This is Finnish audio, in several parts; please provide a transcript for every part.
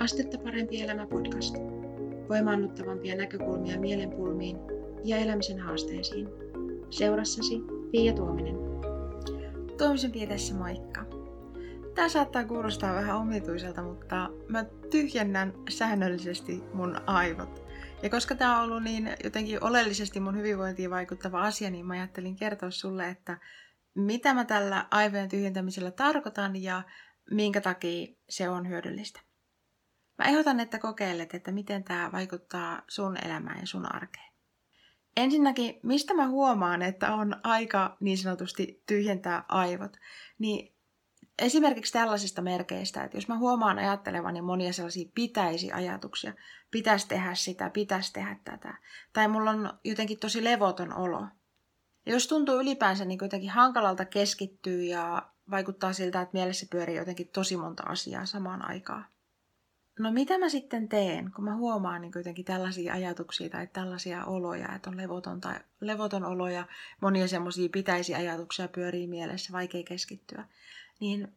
Astetta parempi elämä podcast. Voimaannuttavampia näkökulmia mielenpulmiin ja elämisen haasteisiin. Seurassasi Pia Tuominen. Tuomisen piirissä moikka. Tämä saattaa kuulostaa vähän omituiselta, mutta mä tyhjennän säännöllisesti mun aivot. Ja koska tämä on ollut niin jotenkin oleellisesti mun hyvinvointiin vaikuttava asia, niin mä ajattelin kertoa sulle, että mitä mä tällä aivojen tyhjentämisellä tarkoitan ja minkä takia se on hyödyllistä. Mä ehdotan, että kokeilet, että miten tämä vaikuttaa sun elämään ja sun arkeen. Ensinnäkin, mistä mä huomaan, että on aika niin sanotusti tyhjentää aivot, niin esimerkiksi tällaisista merkeistä, että jos mä huomaan ajattelevani monia sellaisia pitäisi ajatuksia, pitäisi tehdä sitä, pitäisi tehdä tätä, tai mulla on jotenkin tosi levoton olo. Ja jos tuntuu ylipäänsä niin jotenkin hankalalta keskittyä ja vaikuttaa siltä, että mielessä pyörii jotenkin tosi monta asiaa samaan aikaan. No mitä mä sitten teen, kun mä huomaan niin jotenkin tällaisia ajatuksia tai tällaisia oloja, että on levoton, tai, levoton olo ja monia semmoisia pitäisi ajatuksia pyörii mielessä, vaikea keskittyä. Niin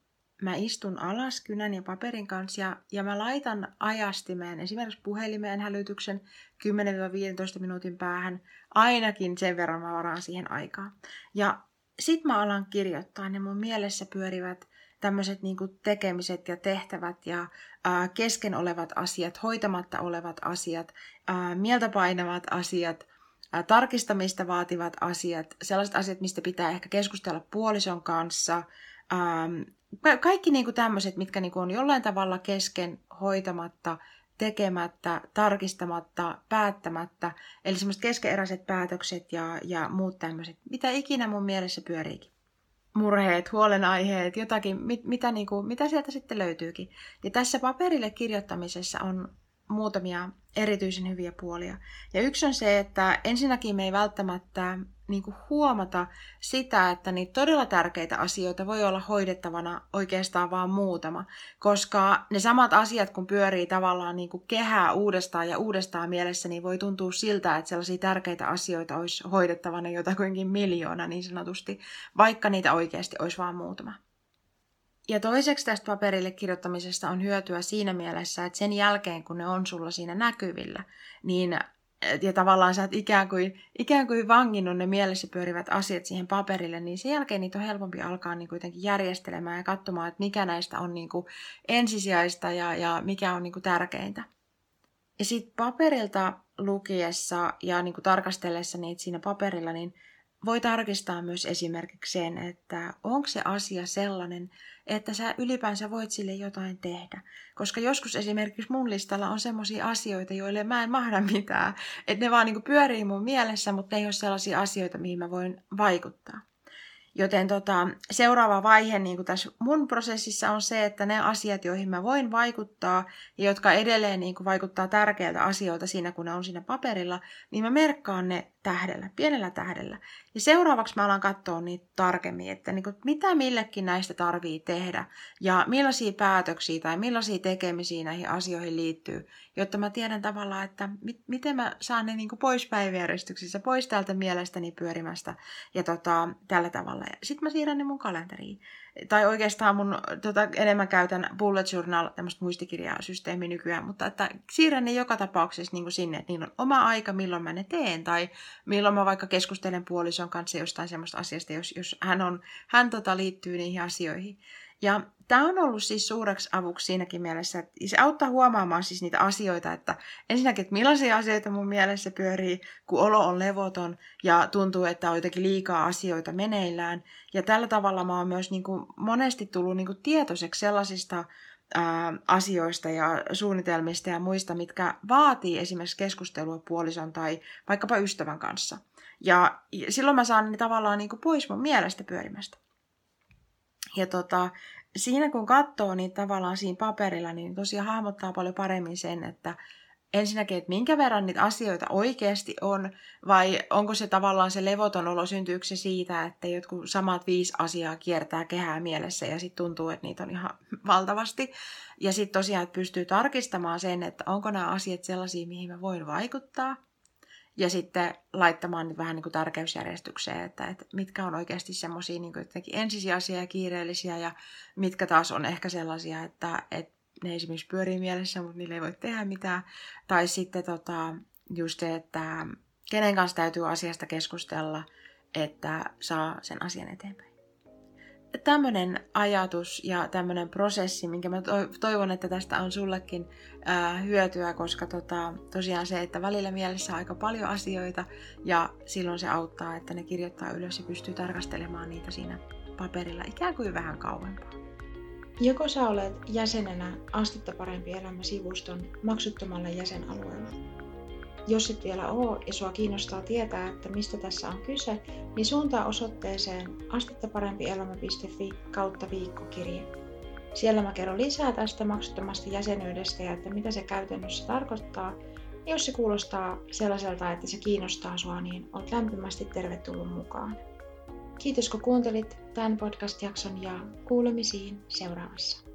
mä istun alas kynän ja paperin kanssa ja, ja mä laitan ajastimeen esimerkiksi puhelimeen hälytyksen 10-15 minuutin päähän. Ainakin sen verran mä varaan siihen aikaa. Ja sit mä alan kirjoittaa ne mun mielessä pyörivät tämmöiset niin tekemiset ja tehtävät ja ää, kesken olevat asiat, hoitamatta olevat asiat, ää, mieltä painavat asiat, ää, tarkistamista vaativat asiat, sellaiset asiat, mistä pitää ehkä keskustella puolison kanssa, ää, kaikki niin kuin tämmöiset, mitkä niin kuin on jollain tavalla kesken hoitamatta, tekemättä, tarkistamatta, päättämättä, eli semmoiset keskeeräiset päätökset ja, ja muut tämmöiset, mitä ikinä mun mielessä pyöriikin murheet, huolenaiheet, jotakin, mit, mitä, niin kuin, mitä sieltä sitten löytyykin. Ja tässä paperille kirjoittamisessa on muutamia erityisen hyviä puolia. Ja yksi on se, että ensinnäkin me ei välttämättä niin kuin huomata sitä, että niitä todella tärkeitä asioita voi olla hoidettavana oikeastaan vaan muutama, koska ne samat asiat, kun pyörii tavallaan niin kuin kehää uudestaan ja uudestaan mielessä, niin voi tuntua siltä, että sellaisia tärkeitä asioita olisi hoidettavana jotakuinkin miljoona niin sanotusti, vaikka niitä oikeasti olisi vaan muutama. Ja toiseksi tästä paperille kirjoittamisesta on hyötyä siinä mielessä, että sen jälkeen kun ne on sulla siinä näkyvillä, niin ja tavallaan sä oot ikään kuin, ikään kuin vanginnut ne mielessä pyörivät asiat siihen paperille, niin sen jälkeen niitä on helpompi alkaa niin kuitenkin järjestelemään ja katsomaan, että mikä näistä on niin kuin ensisijaista ja, ja mikä on niin kuin tärkeintä. Ja sitten paperilta lukiessa ja niin kuin tarkastellessa niitä siinä paperilla, niin voi tarkistaa myös esimerkiksi sen, että onko se asia sellainen, että sä ylipäänsä voit sille jotain tehdä. Koska joskus esimerkiksi mun listalla on sellaisia asioita, joille mä en mahda mitään. Että ne vaan niin pyörii mun mielessä, mutta ne ei ole sellaisia asioita, mihin mä voin vaikuttaa. Joten tota, seuraava vaihe niin kuin tässä mun prosessissa on se, että ne asiat, joihin mä voin vaikuttaa ja jotka edelleen niin kuin vaikuttaa tärkeiltä asioilta siinä, kun ne on siinä paperilla, niin mä merkkaan ne tähdellä, pienellä tähdellä. Ja seuraavaksi mä alan katsoa niitä tarkemmin, että niin kuin, mitä millekin näistä tarvii tehdä ja millaisia päätöksiä tai millaisia tekemisiä näihin asioihin liittyy, jotta mä tiedän tavallaan, että mit, miten mä saan ne niin kuin pois päiväjärjestyksissä, pois täältä mielestäni pyörimästä ja tota, tällä tavalla. Sitten mä siirrän ne mun kalenteriin tai oikeastaan mun tota, enemmän käytän bullet journal, tämmöistä muistikirjasysteemiä nykyään, mutta että siirrän ne joka tapauksessa niin kuin sinne, että niillä on oma aika, milloin mä ne teen, tai milloin mä vaikka keskustelen puolison kanssa jostain semmoista asiasta, jos, jos hän, on, hän tota, liittyy niihin asioihin. Ja tämä on ollut siis suureksi avuksi siinäkin mielessä, että se auttaa huomaamaan siis niitä asioita, että ensinnäkin, että millaisia asioita mun mielessä pyörii, kun olo on levoton ja tuntuu, että on jotenkin liikaa asioita meneillään. Ja tällä tavalla mä oon myös niin kuin monesti tullut niin kuin tietoiseksi sellaisista ää, asioista ja suunnitelmista ja muista, mitkä vaatii esimerkiksi keskustelua puolison tai vaikkapa ystävän kanssa. Ja silloin mä saan ne tavallaan niin kuin pois mun mielestä pyörimästä. Ja tota, siinä kun katsoo niin tavallaan siinä paperilla, niin tosiaan hahmottaa paljon paremmin sen, että ensinnäkin, että minkä verran niitä asioita oikeasti on, vai onko se tavallaan se levoton olo, syntyykö se siitä, että jotkut samat viisi asiaa kiertää kehää mielessä ja sitten tuntuu, että niitä on ihan valtavasti. Ja sitten tosiaan, että pystyy tarkistamaan sen, että onko nämä asiat sellaisia, mihin mä voin vaikuttaa, ja sitten laittamaan vähän niin kuin tärkeysjärjestykseen, että, että mitkä on oikeasti semmoisia niin ensisijaisia ja kiireellisiä ja mitkä taas on ehkä sellaisia, että, että ne esimerkiksi pyörii mielessä, mutta niille ei voi tehdä mitään. Tai sitten tota, just se, että kenen kanssa täytyy asiasta keskustella, että saa sen asian eteenpäin. Tämmöinen ajatus ja tämmöinen prosessi, minkä mä toivon, että tästä on sullekin hyötyä, koska tota, tosiaan se, että välillä mielessä on aika paljon asioita ja silloin se auttaa, että ne kirjoittaa ylös ja pystyy tarkastelemaan niitä siinä paperilla ikään kuin vähän kauempaa. Joko sä olet jäsenenä Astetta parempi elämä sivuston maksuttomalla jäsenalueella. Jos et vielä oo ja sua kiinnostaa tietää, että mistä tässä on kyse, niin suuntaa osoitteeseen astettaparempielämä.fi kautta viikkokirje. Siellä mä kerron lisää tästä maksuttomasta jäsenyydestä ja että mitä se käytännössä tarkoittaa. Ja jos se kuulostaa sellaiselta, että se kiinnostaa sua, niin olet lämpimästi tervetullut mukaan. Kiitos kun kuuntelit tämän podcast-jakson ja kuulemisiin seuraavassa.